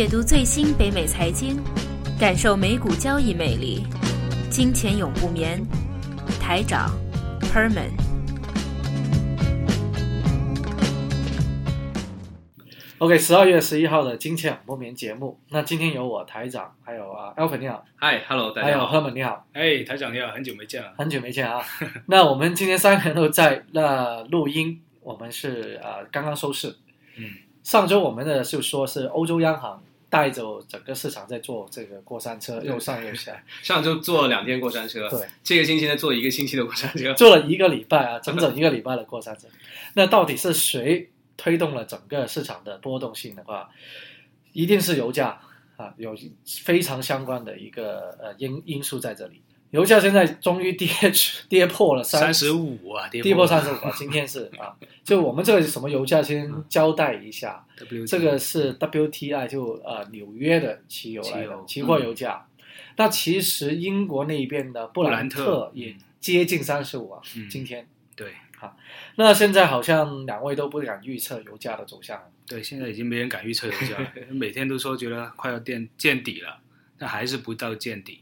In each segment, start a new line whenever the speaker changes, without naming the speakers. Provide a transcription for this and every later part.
解读最新北美财经，感受美股交易魅力。金钱永不眠，台长 Herman。
OK，十二月十一号的金钱永不眠节目，那今天有我台长，还有啊 Alvin 你好
，，Hi，Hello，大
还有
家好。
Herman 你好，
哎，台长你好，很久没见了。
很久没见啊。那我们今天三个人都在那录音，我们是呃刚刚收市。
嗯，
上周我们的就说是欧洲央行带走整个市场在做这个过山车，又上又下，
上周坐了两天过山车，
对，
这个星期呢坐一个星期的过山车。
做了一个礼拜啊，整整一个礼拜的过山车。那到底是谁推动了整个市场的波动性的话，一定是油价啊，有非常相关的一个呃因因素在这里。油价现在终于跌 跌破了
三十五啊，跌
跌破三十五啊，今天是啊，就我们这个什么油价先交代一下这个是 WTI 就呃纽约的汽油来的
期
货油价。那其实英国那边的布兰特
特
也接近三十五啊，
嗯
今天。
对
那现在好像两位都不敢预测油价的走向。
对，现在已经没人敢预测油价了，每天都说觉得快要见见底了，但还是不到见底。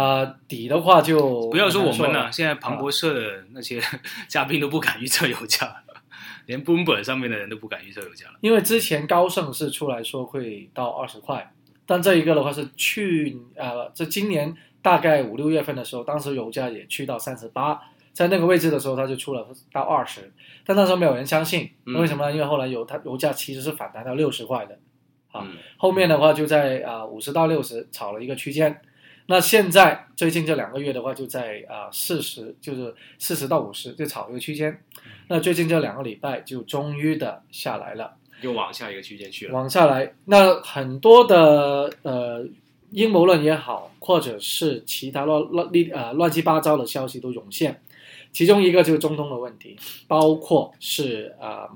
啊、底的话就
不要说我们
了
了，，现在庞博社的那些 嘉宾都不敢预测油价，连 Bloomberg 上面的人都不敢预测油价了。
因为之前高盛是出来说会到二十块，但这一个的话是去呃，这今年大概五六月份的时候，当时油价也去到三十八，在那个位置的时候，它就出了到二十，但那时候没有人相信，
嗯
为什么呢？因为后来油它油价其实是反弹到六十块的，啊
嗯
后面的话就在啊五十到六十炒了一个区间。那现在最近这两个月的话，就在啊四十，就是四十到五十，就炒一个区间。那最近这两个礼拜就终于的下来了。
又往下一个区间去了。
往下来，那很多的呃阴谋论也好，或者是其他乱乱乱呃乱七八糟的消息都涌现，其中一个就是中东的问题，包括是呃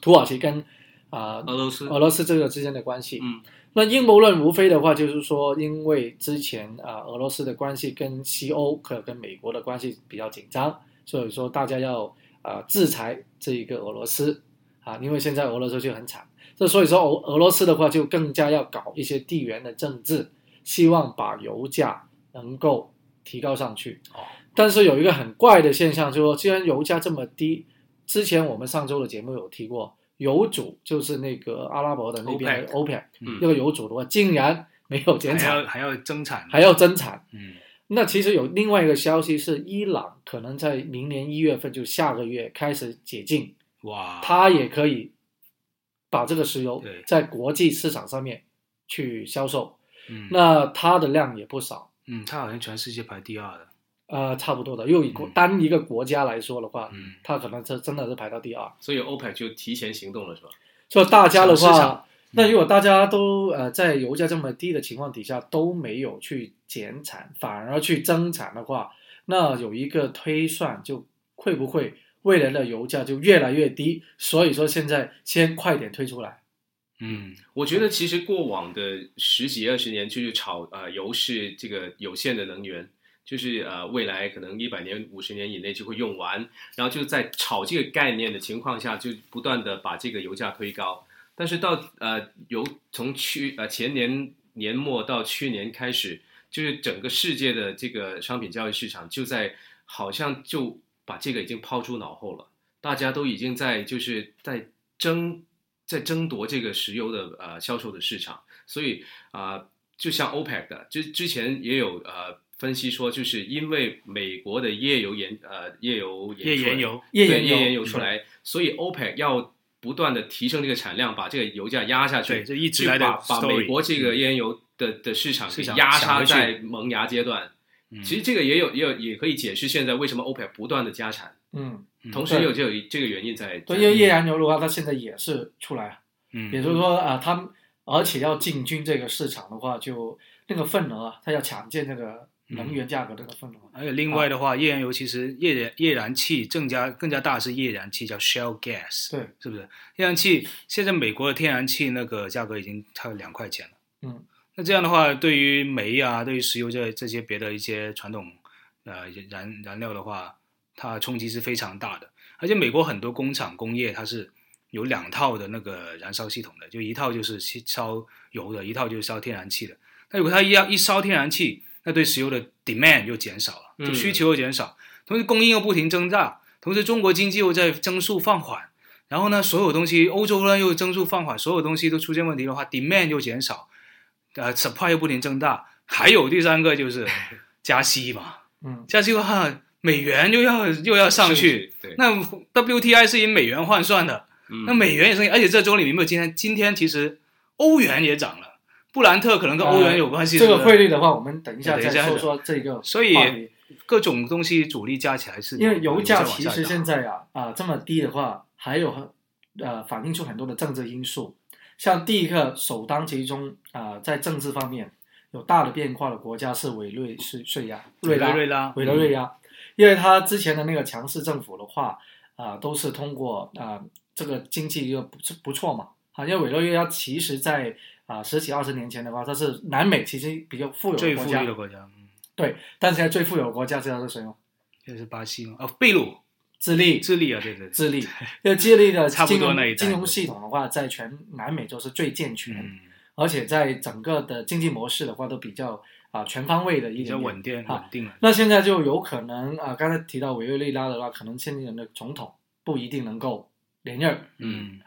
土耳其跟啊、
俄罗斯，
俄罗斯这个之间的关系。
嗯，
那阴谋论无非的话就是说，因为之前啊、俄罗斯的关系跟西欧和跟美国的关系比较紧张，所以说大家要啊、制裁这一个俄罗斯啊，因为现在俄罗斯就很惨，这所以说俄俄罗斯的话就更加要搞一些地缘的政治，希望把油价能够提高上去。
哦，
但是有一个很怪的现象，就是说，既然油价这么低，之前我们上周的节目有提过，油主就是那个阿拉伯的那边的 OPEC，
嗯
那个油主的话，竟然没有减产，
还要增产，
还要增产。
嗯
那其实有另外一个消息是，伊朗可能在明年一月份，就下个月开始解禁，
哇，
它也可以把这个石油
对
在国际市场上面去销售。
嗯
那它的量也不少，
嗯，它好像全世界排第二的，
呃，差不多的。又以国
嗯
单一个国家来说的话，
嗯
它可能这真的是排到第二。
所以 OPEC 就提前行动了，是吧？
所以大家的话那如果大家都呃在油价这么低的情况底下都没有去减产，反而去增产的话，那有一个推算，就会不会未来的油价就越来越低？所以说现在先快点推出来。
嗯
我觉得其实过往的十几二十年就是炒呃油是这个有限的能源，就是呃未来可能一百年五十年以内就会用完，然后就在炒这个概念的情况下，就不断的把这个油价推高。但是到呃油从去呃前年年末到去年开始，就是整个世界的这个商品交易市场就在好像就把这个已经抛诸脑后了，大家都已经在就是在争在争夺这个石油的呃销售的市场，所以啊、就像 OPEC 的，之之前也有呃分析说，就是因为美国的页油研呃页油
页岩油，
页岩油
页岩油出来，所以 OPEC 要不断的提升这个产量，把这个油价压下去，
对，这一直来的
把把美国这个
嗯
页岩油的的市场压
抢回去
杀在萌芽阶段。
嗯。
其实这个也有也有也可以解释现在为什么 OPEC 不断的加产，
嗯，
嗯。
同时也有这有这个原因在。
对，因为页岩油的话，它现在也是出来，
嗯，
也就是说啊，它而且要进军这个市场的话，就那个份额啊，它要抢占这个能源价格这个份额。
还有另外的话，页岩油其实页燃页燃气更加更加大是页燃气，叫 shale gas，
对，
是不是？页燃气现在美国的天然气那个价格已经差两块钱了。
嗯，
那这样的话，对于煤啊，对于石油这这些别的一些传统呃燃燃料的话，它冲击是非常大的。而且美国很多工厂工业它是有两套的那个燃烧系统的，就一套就是烧油的，一套就是烧天然气的。那如果它一要一烧天然气，那对石油的 demand 又减少了，就需求又减少，同时供应又不停增大，同时中国经济又在增速放缓，然后呢，所有东西欧洲呢又增速放缓，所有东西都出现问题的话，demand 又减少，呃，supply 又不停增大，还有第三个就是 加息嘛，
嗯，
加息的话，美元又要又要上去，
对，
那 WTI 是以美元换算的，
嗯。
那美元也是，而且这周里面没有今天今天其实欧元也涨了，布兰特可能跟欧元有关系，
这个汇率的话，我们等一下再说说。这个。
所以各种东西主力加起来是
因为油价其实现在啊啊、这么低的话，还有很呃反映出很多的政治因素。像第一个首当其冲啊、在政治方面有大的变化的国家是委内瑞瑞亚、
瑞
拉、
瑞拉
委内瑞拉，因为他之前的那个强势政府的话啊、都是通过啊、这个经济又不不错嘛。啊，因为委内瑞拉其实在啊十几二十年前的话，它是南美其实比较富有
最富
的国家，
裕的国家，嗯，
对，但现在最富有的国家知道是谁吗？
就是巴西吗？哦，秘鲁、
智利，
智利啊，对对对，
智利，因为智利的
差不
金融
多那一带
金融系统的话，在全南美洲是最健全，
嗯，
而且在整个的经济模式的话都比较啊、全方位的一
比较
点点
稳定
啊
稳定了，
那现在就有可能啊、刚才提到委内瑞拉的话，可能现任的总统不一定能够连任。
嗯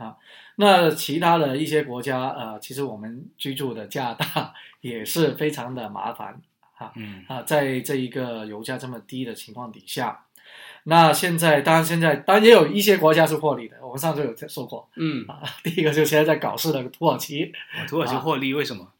那其他的一些国家，呃，其实我们居住的加拿大 也是非常的麻烦
嗯
啊，在这一个油价这么低的情况底下，那现在当然现在当然也有一些国家是获利的，我们上次有说过
嗯
啊，第一个就现在在搞事的土耳其，
土耳其获利为什么？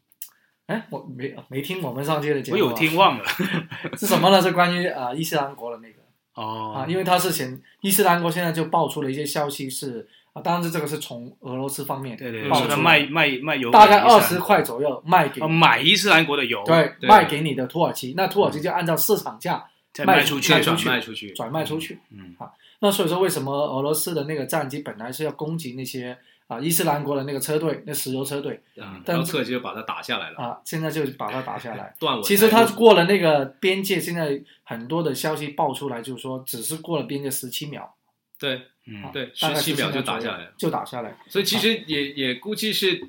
哎，我没没听我们上期的节目、啊，
我有听忘了
是什么呢？是关于啊、伊斯兰国的那个。
哦。
啊，因为他是前伊斯兰国现在就爆出了一些消息是啊，当然是这个是从俄罗斯方面
对对，他卖卖卖油
大概二十块左右卖给、
哦，买伊斯兰国的油，
对
对。
卖给你的土耳其，那土耳其就按照市场价卖
再卖出去
再转
卖出去转卖出去。
嗯。
那所以说，为什么俄罗斯的那个战机本来是要攻击那些啊伊斯兰国的那个车队，那石油车队
啊，
但
然后特机就把它打下来了，
啊，现在就把它打下来。
断尾。
其实他过了那个边界，现在很多的消息爆出来，就是说只是过了边界十七秒，
对
嗯
啊
对，十七秒就打下来了，
就打下来。
所以其实也也估计是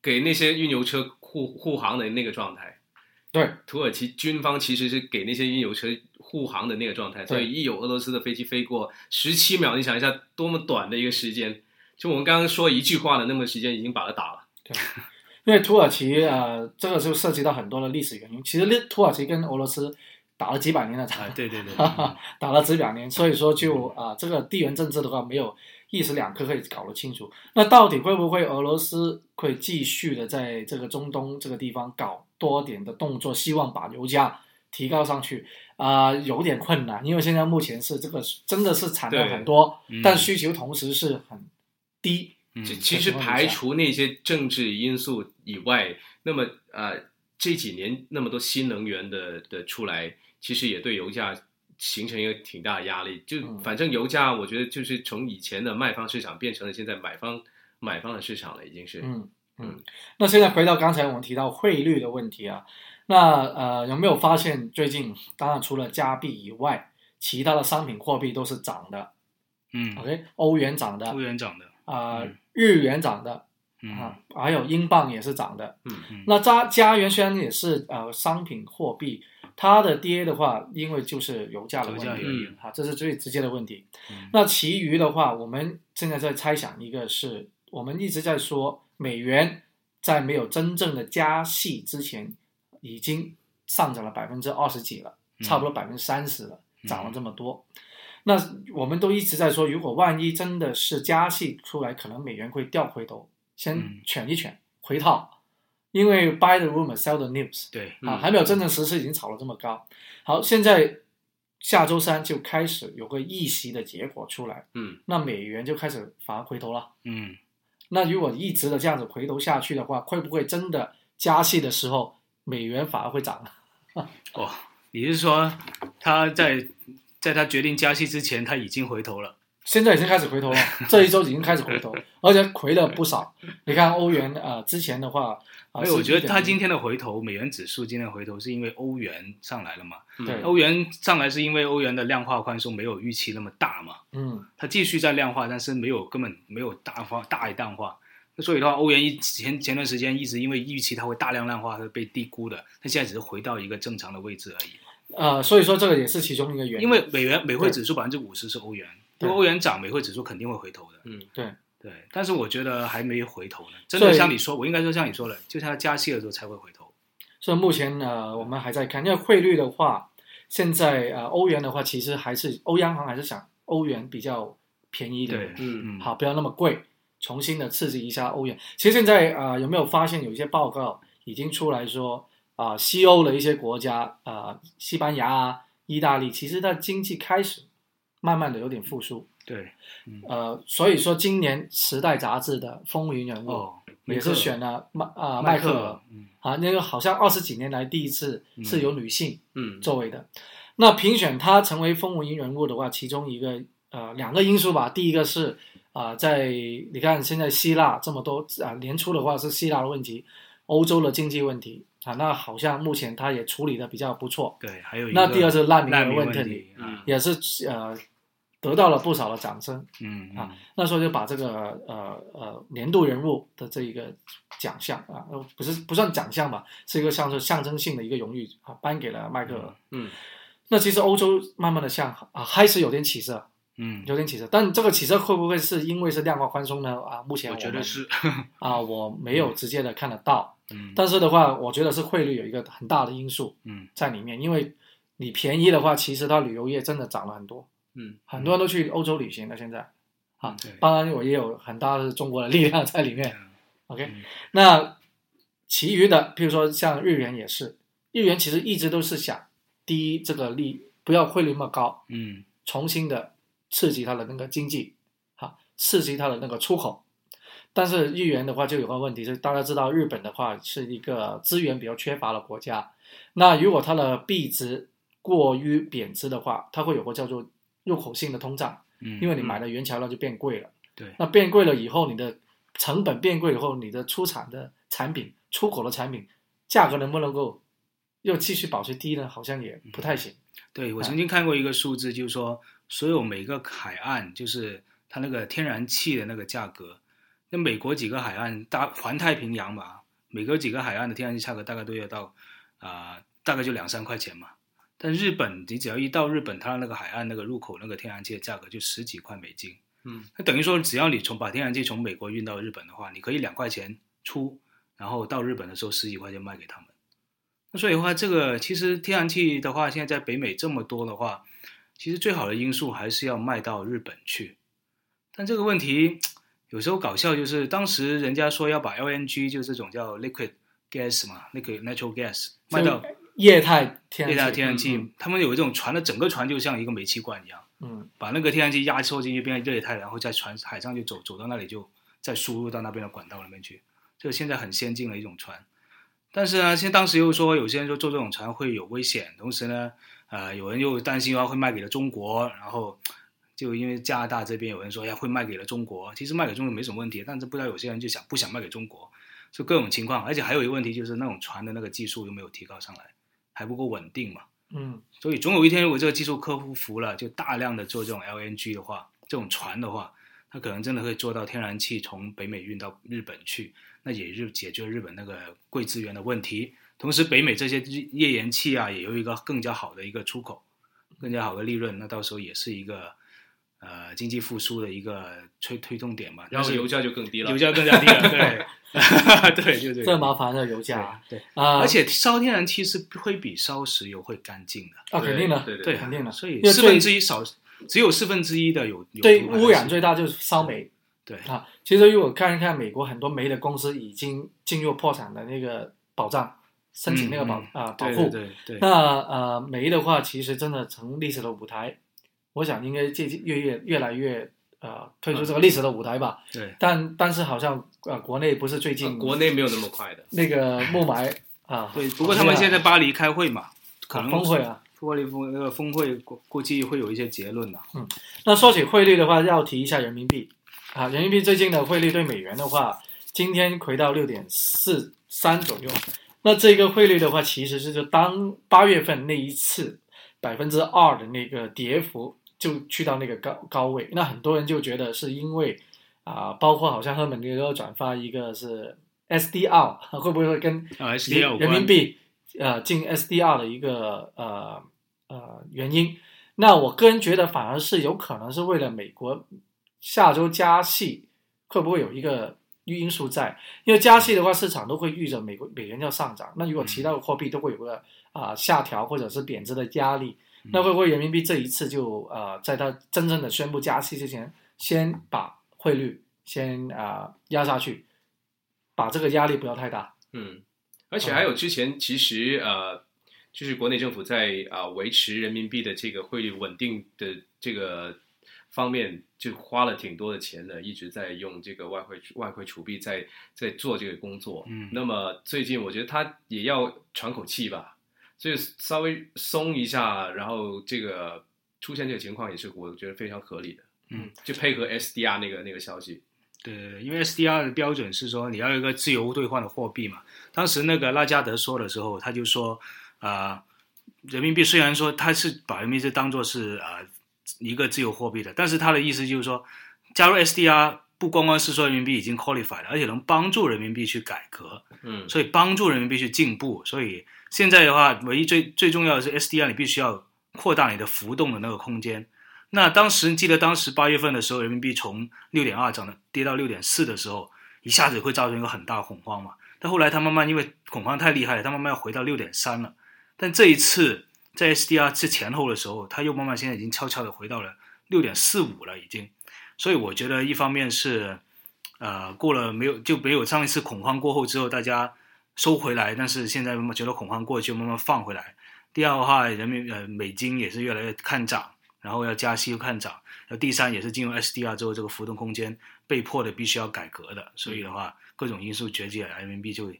给那些运油车护护航的那个状态。
对，
土耳其军方其实是给那些运油车护航的那个状态，所以一有俄罗斯的飞机飞过十七秒，你想一下多么短的一个时间，就我们刚刚说一句话的那么时间，已经把它打了。
对因为土耳其呃，这个就涉及到很多的历史原因。其实土耳其跟俄罗斯打了几百年的仗，
啊，对对对，
哈哈，打了几百年，所以说就啊、这个地缘政治的话，没有一时两刻可以搞得清楚。那到底会不会俄罗斯会继续的在这个中东这个地方搞多点的动作，希望把油价提高上去啊、有点困难，因为现在目前是这个真的是产量很多，
嗯
但需求同时是很低。
嗯
其其实排除那些政治因素以外，那么呃这几年那么多新能源的的出来，其实也对油价形成一个挺大的压力。就
嗯
反正油价，我觉得就是从以前的卖方市场变成了现在买方买方的市场了，已经是。
嗯嗯，那现在回到刚才我们提到汇率的问题啊，那呃有没有发现最近当然除了加币以外，其他的商品货币都是涨的
嗯
，？OK，欧元涨的
欧元涨的，
啊、
嗯
日元涨的
嗯
啊，还有英镑也是涨的。
嗯
嗯
那加加元虽然也是呃商品货币，它的跌的话，因为就是油价的问题啊，这是最直接的问题。
嗯
那其余的话，我们现在在猜想一个是，我们一直在说美元在没有真正的加息之前，已经上涨了百分之二十几了，
嗯
差不多百分之三十了，
嗯
涨了这么多。那我们都一直在说，如果万一真的是加息出来，可能美元会掉回头，先
嗯
卷一卷，回套，因为 buy the rumor, sell the news。
对，
啊，
嗯
还没有真正实施，已经炒了这么高。好，现在下周三就开始有个议息的结果出来，
嗯，
那美元就开始反而回头了。
嗯
那如果一直的这样子回头下去的话，会不会真的加息的时候，美元反而会涨？
哦，你是说它在在他决定加息之前，他已经回头了？
现在已经开始回头了，这一周已经开始回头，而且回了不少。你看欧元呃，之前的话，啊，
没有，我觉得他今
天
天的回头，美元指数今天的回头是因为欧元上来了嘛？
对
欧元上来是因为欧元的量化宽松没有预期那么大嘛？
嗯
它继续在量化，但是没有根本没有大化大一淡化。那所以的话，欧元一前前段时间一直因为预期它会大量量化，是被低估的。它现在只是回到一个正常的位置而已。
呃，所以说这个也是其中一个原因，
因为美元美汇指数百分之五十是欧元，如
对
果欧元涨，美汇指数肯定会回头的。
嗯，
对
对，但是我觉得还没回头呢。真的像你说，我应该说像你说的，就像加息的时候才会回头。
所以目前呢，我们还在看，因为汇率的话，现在呃，欧元的话，其实还是欧央行还是想欧元比较便宜一点，
嗯
嗯，
好，不要那么贵，重新的刺激一下欧元。其实现在啊、呃有没有发现有一些报告已经出来说啊、西欧的一些国家啊、西班牙啊、意大利，其实它经济开始慢慢的有点复苏。
对，
呃，所以说今年《时代》杂志的风云人物、
哦，
也是选了麦啊、
麦
克
嗯
啊，那个好像二十几年来第一次是由女性
嗯
作为的。那评选他成为风云人物的话，其中一个呃两个因素吧，第一个是啊、在你看现在希腊这么多啊、年初的话是希腊的问题，欧洲的经济问题啊，那好像目前他也处理的比较不错。
对，还有一个
那第二是难民的
问
问题，也是呃得到了不少的掌声。
嗯
啊，那时候就把这个呃呃年度人物的这一个奖项啊，呃不是不算奖项吧，是一个像是象征性的一个荣誉啊，颁给了迈克尔。
嗯
那其实欧洲慢慢的向啊开始有点起色，
嗯，
有点起色，但这个起色会不会是因为是量化宽松呢？啊，目前们
我觉得是，
啊，我没有直接的看得到，
嗯。
但是的话，我觉得是汇率有一个很大的因素
嗯。
在里面，因为你便宜的话，其实它旅游业真的涨了很多，
嗯。
很多人都去欧洲旅行了，现在。啊，
对。
当然我也有很大的中国的力量在里面。OK，、
嗯。
那其余的，譬如说像日元也是，日元其实一直都是想第一这个利不要汇率那么高，
嗯。
重新的刺激它的那个经济，哈，刺激它的那个出口。但是日元的话，就有个问题是，大家知道日本的话是一个资源比较缺乏的国家，那如果它的币值过于贬值的话，它会有个叫做入口性的通胀，
嗯，
因为你买的原材料就变贵了。
对
那变贵了以后，你的成本变贵以后，你的出产的产品、出口的产品价格能不能够又继续保持低呢？好像也不太行。
对我曾经看过一个数字，就是说所有每个海岸，就是它那个天然气的那个价格，那美国几个海岸大环太平洋吧，美国几个海岸的天然气价格大概都要到啊、大概就两三块钱嘛。但日本，你只要一到日本，它那个海岸那个入口那个天然气的价格就十几块美金，
嗯，
那等于说只要你从把天然气从美国运到日本的话，你可以两块钱出，然后到日本的时候十几块钱卖给他们。那所以的话，这个其实天然气的话，现在在北美这么多的话，其实最好的因素还是要卖到日本去。但这个问题有时候搞笑，就是当时人家说要把 LNG 就这种叫 liquid gas 嘛，liquid natural gas 卖到
液态天
液态天然气，
嗯
他们有一种船的整个船就像一个煤气罐一样，
嗯
把那个天然气压缩进去变成液态，然后在船海上就走走到那里就再输入到那边的管道里面去。这个现在很先进的一种船，但是呢，现在当时又说有些人说坐这种船会有危险，同时呢，呃，有人又担心啊会卖给了中国，然后就因为加拿大这边有人说呀会卖给了中国，其实卖给中国没什么问题，但是不知道有些人就想不想卖给中国，就各种情况，而且还有一个问题就是那种船的那个技术又没有提高上来，还不够稳定嘛。
嗯
所以总有一天，如果这个技术克服了，就大量的做这种 LNG 的话，这种船的话，它可能真的会做到天然气从北美运到日本去，那也就解决日本那个贵资源的问题。同时，北美这些页岩气啊，也有一个更加好的一个出口，更加好的利润，那到时候也是一个呃经济复苏的一个推推动点嘛。但是
然后油价就更低了。
油价更加低了，对，对，就这
这麻烦的油价。
对，对。
啊，
而且烧天然气是会比烧石油会干净的。
啊，肯定的，
对对
对，
肯定的。
所以四分之一少，只有四分之一的有有
对污染最大就是烧煤
对。
啊。其实如果看一看美国很多煤的公司已经进入破产的那个保障，申请那个保
嗯
啊保护。
对对 对对
那呃，煤的话，其实真的成历史的舞台，我想应该渐渐越越越来越呃退出这个历史的舞台吧。
对
但但是好像呃国内不是最
呃
近
国内没有那么快的。
那个 雾霾啊，
对。不过他们现在巴黎开会嘛，可能
峰会啊，
玻璃峰那个峰会估估计会有一些结论的。
那说起汇率的话，要提一下人民币啊，人民币最近的汇率对美元的话，今天回到六点四三左右。那这个汇率的话，其实是就当八月份那一次百分之二的那个跌幅就去到那个高高位，那很多人就觉得是因为啊、包括好像赫本也有转发一个是 SDR 会不会会跟人民币呃进 SDR 的一个呃呃原因。那我个人觉得反而是有可能是为了美国下周加息，会不会有一个因素在？因为加息的话，市场都会预着美国美元要上涨，那如果其他的货币都会有个啊、下调或者是贬值的压力，那会不会人民币这一次就呃在它真正的宣布加息之前，先把汇率先啊、压下去，把这个压力不要太大。
嗯，而且还有之前其实呃，就是国内政府在啊、维持人民币的这个汇率稳定的这个方面，就花了挺多的钱的，一直在用这个外汇外汇储备在在做这个工作。
嗯
那么最近我觉得他也要喘口气吧，所以稍微松一下，然后这个出现这个情况也是我觉得非常合理的。
嗯，
就配合 SDR 那个那个消息。
对对对，因为 SDR 的标准是说你要有一个自由兑换的货币嘛。当时那个拉加德说的时候，他就说，啊、人民币虽然说他是把人民币当做是啊、一个自由货币的，但是他的意思就是说，加入 SDR 不光光是说人民币已经 qualified 了，而且能帮助人民币去改革，
嗯
所以帮助人民币去进步。所以现在的话，唯一最最重要的是 SDR，你必须要扩大你的浮动的那个空间。那当时记得当时八月份的时候，人民币从六点二涨的跌到六点四的时候，一下子会造成一个很大的恐慌嘛。但后来它慢慢因为恐慌太厉害了，它慢慢要回到六点三了。但这一次在 SDR 之前后的时候，它又慢慢现在已经悄悄的回到了六点四五了，已经。所以我觉得一方面是，呃，过了没有就没有上一次恐慌过后之后，大家收回来，但是现在慢慢觉得恐慌过去，慢慢放回来。第二的话，人民呃美金也是越来越看涨，然后要加息又看涨。然后第三也是进入 SDR 之后，这个浮动空间被迫的必须要改革的，所以的话，各种因素崛起来，人民币就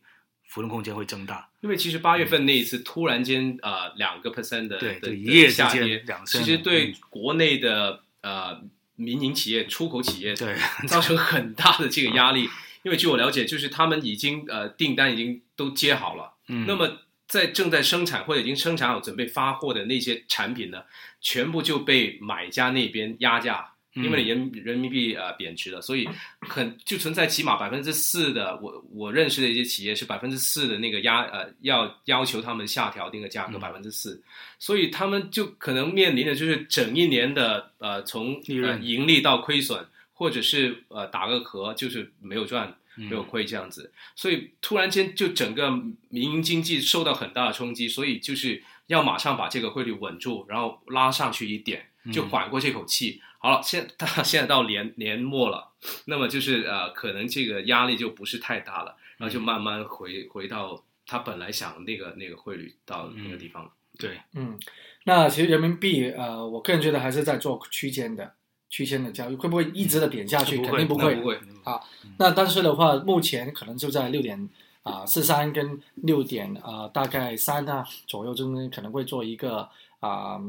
浮动空间会增大。
因为其实八月份那一次突然间呃两个 percent 的
对
的
一夜
下跌
间，两
其实对
嗯
国内的呃民营企业、出口企业
对，
造成很大的这个压力。因为据我了解，就是他们已经呃订单已经都接好了，
嗯，
那么在正在生产或者已经生产好准备发货的那些产品呢，全部就被买家那边压价。因为人人民币呃贬值了，所以很就存在起码百分之四的我我认识的一些企业是百分之四的那个压呃要要求他们下调那个价格
嗯。
百分之四，所以他们就可能面临的就是整一年的呃从
利润
呃盈利到亏损，或者是呃打个嗝就是没有赚
嗯
没有亏这样子，所以突然间就整个民营经济受到很大的冲击，所以就是要马上把这个汇率稳住，然后拉上去一点，就
嗯
缓过这口气。好了，现到 现在到年年末了，那么就是呃，可能这个压力就不是太大了，然后就慢慢回回到他本来想那个那个汇率到那个地方。
对，
嗯，那其实人民币呃，我个人觉得还是在做区间的区间的交易，会不会一直的贬下去？肯定不会。
不会
好，那但是的话，目前可能就在六点啊四三跟六点啊大概三啊左右中间可能会做一个啊、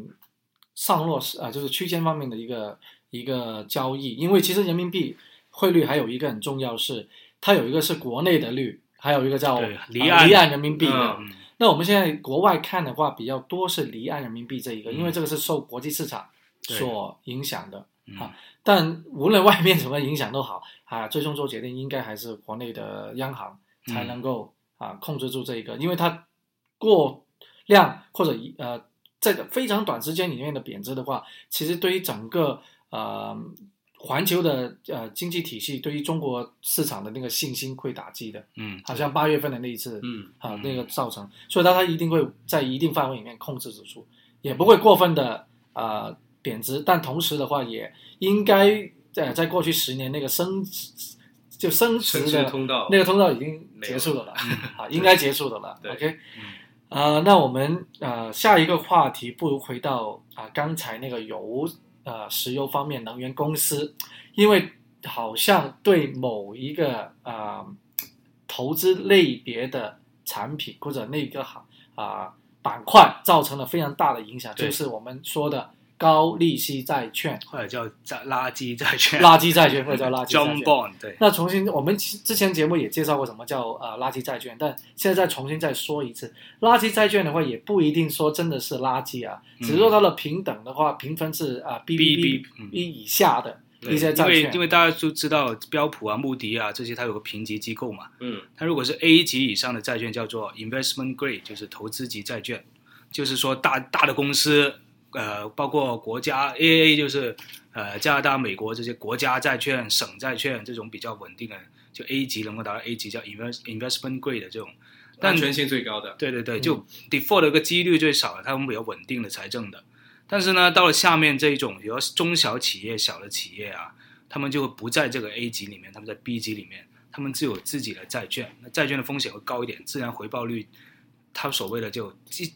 上落是啊就是区间方面的一个一个交易，因为其实人民币汇率还有一个很重要是，它有一个是国内的率，还有一个叫
离岸
离岸人民币的。
嗯
那我们现在国外看的话，比较多是离岸人民币这一个，
嗯
因为这个是受国际市场所影响的。
嗯。
啊但无论外面怎么影响都好啊，最终做决定应该还是国内的央行才能够、啊控制住这一个，因为它过量或者一呃在非常短时间里面的贬值的话，其实对于整个呃环球的呃经济体系，对于中国市场的那个信心会打击的。
嗯，
好像八月份的那一次，
嗯
啊，那个造成，所以它它一定会在一定范围里面控制指数，也不会过分的呃贬值，但同时的话，也应该在在过去十年那个升值就升值的
通道
那个通道已经结束了了，啊，应该结束的了。
对
呃，那我们呃下一个话题不如回到啊、刚才那个油呃石油方面能源公司，因为好像对某一个啊、投资类别的产品或者那个行啊、板块造成了非常大的影响，就是我们说的高利息债券、
或者叫债垃圾债券。
垃圾债券或者叫垃圾债
John
券。
Bond，对，
那重新，我们之前节目也介绍过什么叫呃垃圾债券，但现在再重新再说一次，垃圾债券的话也不一定说真的是垃圾啊，只是说它的平等的话，评分是啊 B B
BB
B
嗯。
B 以下的一些债券。
因为因。为大家都知道标普啊、穆迪啊这些，它有个评级机构嘛。
嗯。
它如果是 A 级以上的债券，叫做 investment grade，就是投资级债券，就是说大大的公司，呃，包括国家 AAA 就是呃加拿大、美国这些国家债券、省债券这种比较稳定的，就 A 级能够达到 A 级叫 invest investment grade 的这种。但
安全性最高的，
对对对，就 default 的一个几率最少的，他们比较稳定的财政的。但是呢，到了下面这一种，比如说中小企业、小的企业啊，他们就不在这个 A 级里面，他们在 B 级里面，他们只有自己的债券，那债券的风险会高一点，自然回报率，他所谓的就借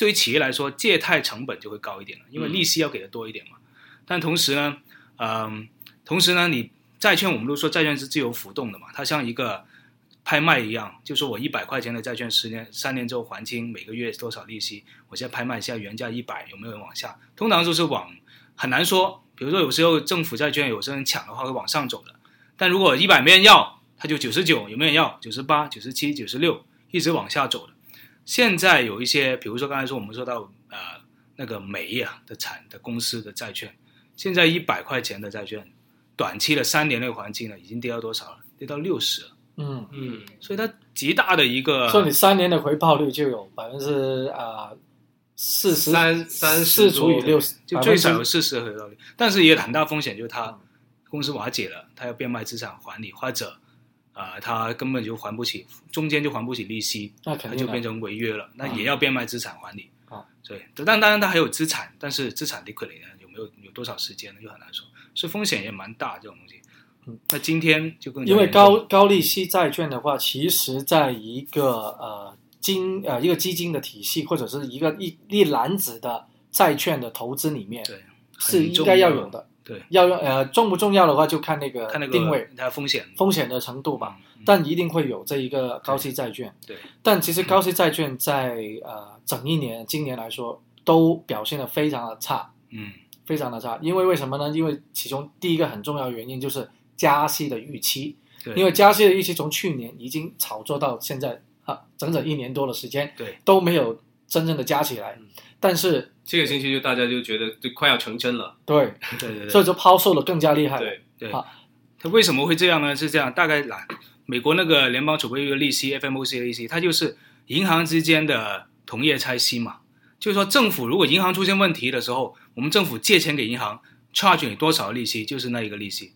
对于企业来说，借贷成本就会高一点了，因为利息要给的多一点嘛。但同时呢，嗯，同时呢，你债券我们都说债券是自由浮动的嘛，它像一个拍卖一样，就说我一百块钱的债券，十年三年之后还清，每个月多少利息？我现在拍卖，现在原价一百，有没有人往下？通常就是往很难说。比如说有时候政府债券有些人抢的话会往上走的，但如果一百没人要，它就九十九，有没有人要？九十八、九十七、九十六，一直往下走的。现在有一些，比如说刚才说我们说到呃那个煤啊的产的公司的债券，现在一百块钱的债券，短期的三年内还清了，已经跌到多少了？跌到六十了。
嗯，
嗯
所以它极大的一个，
所以你三年的回报率就有百分之啊四十
三三十
四除以
多
六十，
就最少有四十的回报率，但是也很大风险，就是它公司瓦解了，它要变卖资产还你，或者啊、呃，它根本就还不起，中间就还不起利息，
那肯定
就变成违约了，那
啊
也要变卖资产还你。
啊，
对，但当然他还有资产，但是资产 liquid 呢有没有有多少时间呢，又很难说，所以风险也蛮大这种东西。
嗯，
那今天就更
因为高高利息债券的话，其实在一个呃金呃一个基金的体系或者是一个一一篮子的债券的投资里面
对
是应该要有的。
对，
要用呃重不重要的话，就看那个
看那个
定位
它的风险
风险的程度吧。
嗯
但一定会有这一个高息债券。
对，
但其实高息债券在呃整一年今年来说都表现的非常的差，
嗯
非常的差。因为为什么呢？因为其中第一个很重要的原因就是加息的预期。
对，
因为加息的预期从去年已经炒作到现在啊，整整一年多的时间，
对
都没有真正的加起来。但是
这个星期就大家就觉得就快要成真了，
对，
对对对，
所以就抛售的更加厉害。
对，
对
好，
它为什么会这样呢？是这样，大概来美国那个联邦储备局的利息 FMOC 的利息，它就是银行之间的同业拆息嘛。就是说，政府如果银行出现问题的时候，我们政府借钱给银行，charge 你多少利息，就是那一个利息。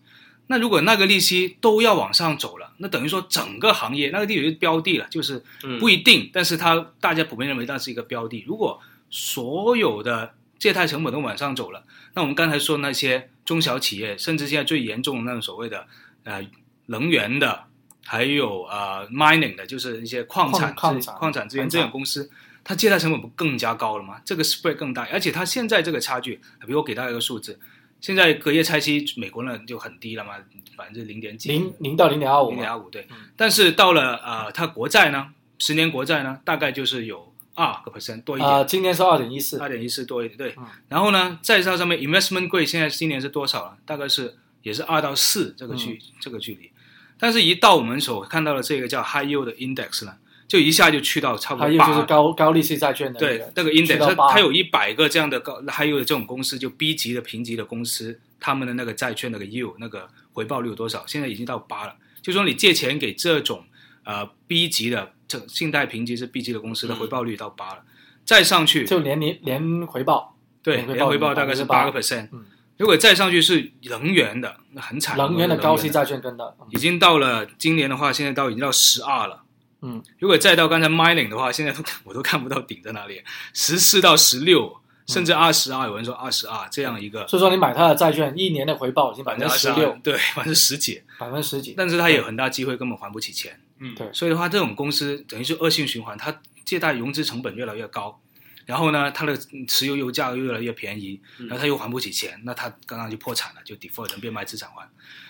那如果那个利息都要往上走了，那等于说整个行业那个地就是标的了，就是
嗯
不一定，但是它大家普遍认为那是一个标的。如果所有的借贷成本都往上走了，那我们刚才说那些中小企业，甚至现在最严重的那种所谓的呃能源的，还有呃 mining 的，就是一些矿产
矿矿产
资源这种公司，它借贷成本不更加高了吗？这个 spread 更大，而且它现在这个差距，比如我给大家一个数字，现在隔夜拆息美国呢就很低了嘛，百分之零点几，
零零到零点二五
零，点二五对。
嗯，
但是到了呃它国债呢，十年国债呢，大概就是有二个 percent 多一点。
啊，今年是二点一四，
二点一四多一点，对。
嗯
然后呢，债上上面 investment grade 现在今年是多少了？大概是也是二到四这个距、
嗯
这个距离。但是，一到我们所看到的这个叫 high yield 的 index 呢，就一下就去到差不多八。
就是高高利息债券的
对
个
那个 index，它它有一百个这样的高 high yield 的这种公司，就 B 级的评级的公司，他们的那个债券那个 yield 那个回报率有多少？现在已经到八了。就说你借钱给这种呃 B 级的这信贷评级是 B 级的公司的
嗯
回报率到八了，再上去
就连年连回报，
对，
连回报
年回报大概是
8%
八个 percent。
嗯
如果再上去是能源的，那很惨。
能源的高息债券跟的，嗯
已经到了今年的话，现在到已经到十二了。
嗯，
如果再到刚才 mining 的话，现在都我都看不到顶在哪里，十四到十六，甚至二十二，有人说二十二这样一个
所以说你买它的债券，一年的回报已经百分
之二十
六，
对，百分之十几，
百分之十几，
但是它有很大机会根本还不起钱。
嗯。
对。
所以的话，这种公司等于是恶性循环，它借贷融资成本越来越高，然后呢，它的持有油价又越来越便宜，然后它又还不起钱，那它刚刚就破产了，就 default 人变卖资产还，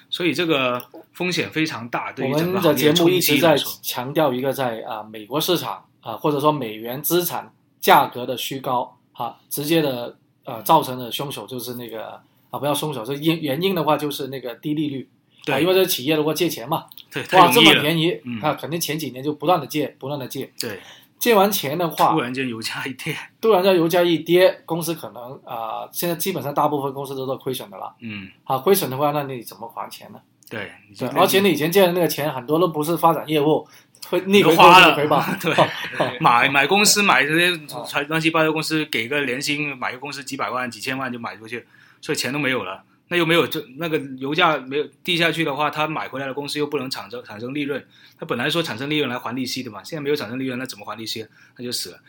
所以这个风险非常大，对
我
于整个
们的节目一直在强调一个在啊、美国市场啊、或者说美元资产价格的虚高，哈，直接的呃造成的凶手就是那个啊，不要凶手，这因原因的话就是那个低利率，
对
啊，因为这企业如果借钱嘛，
对，
哇，这。么便宜，
嗯
啊，肯定前几年就不断的借，不断的借，
对，
借完钱的话
突，然间油价一跌，
突然间油价一跌，公司可能啊、现在基本上大部分公司都是亏损的了，
嗯，
啊，亏损的话，那你怎么还钱呢？
对，
对，而且你以前借的那个钱，很多都不是发展业务，会逆回
都花了
逆回报，
对
哦
买买公司买这些乱七八糟公司，给个年薪买个公司几百万几千万就买出去，所以钱都没有了。那又没有就那个油价没有低下去的话，他买回来的公司又不能产生产生利润，他本来说产生利润来还利息的嘛，现在没有产生利润，那怎么还利息？那就死了。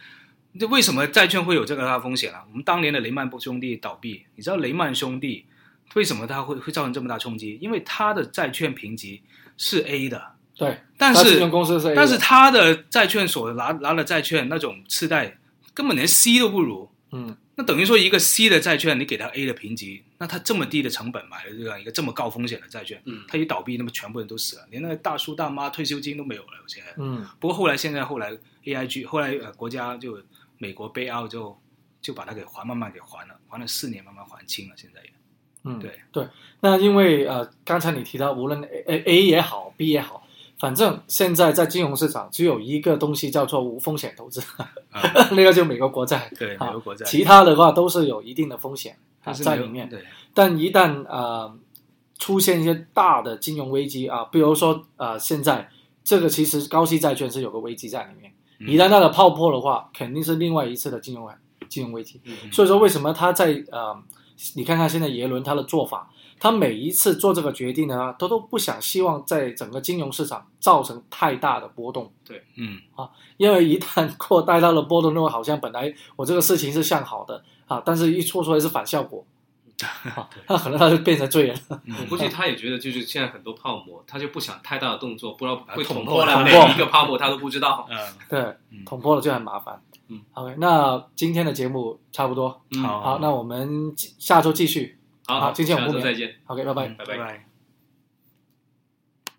这为什么债券会有这个大风险啊？我们当年的雷曼兄弟倒闭，你知道雷曼兄弟为什么它会会造成这么大冲击？因为他的债券评级是 A 的，
对，
但是
是 A，
但是他的债券所拿拿的债券那种次贷根本连 C 都不如，
嗯，
那等于说一个 C 的债券你给他 A 的评级，那他这么低的成本买了这样一个这么高风险的债券，
嗯
他一倒闭，那么全部人都死了，连那个大叔大妈退休金都没有了，有些人。
嗯
不过后来现在后来 AIG 后来呃国家就美国背澳之后就把它给还慢慢给还了，还了四年慢慢还清了，现在也
嗯，
对
对。那因为呃，刚才你提到，无论 A A 也好，B 也好，反正现在在金融市场只有一个东西叫做无风险投资，
啊
那个就美国国债，
对
啊
美国国债，
其他的话都是有一定的风险啊
但是
在里面。
对。
但一旦呃出现一些大的金融危机啊，比如说呃现在这个其实高息债券是有个危机在里面，
嗯。
一旦它的泡破的话，肯定是另外一次的金融金融危机。
嗯
所以说为什么他在呃，你看看现在耶伦他的做法，他每一次做这个决定呢，他都不想希望在整个金融市场造成太大的波动，对。
嗯啊
因为一旦 扩大到了波动，那么好像本来我这个事情是向好的啊，但是一做出来是反效果，啊，那可能他就变成罪人
我估计他也觉得，就是现在很多泡沫，他就不想太大的动作，不知道会
捅
捅破了每
破捅破
一个泡沫，他都不知道。
嗯
对，
嗯
捅破了就很麻烦。
嗯
，OK，那今天的节目差不多，
嗯
好
好，那我们下周继续。
好，
好今天我们
再见
，OK，拜拜。
拜
拜拜。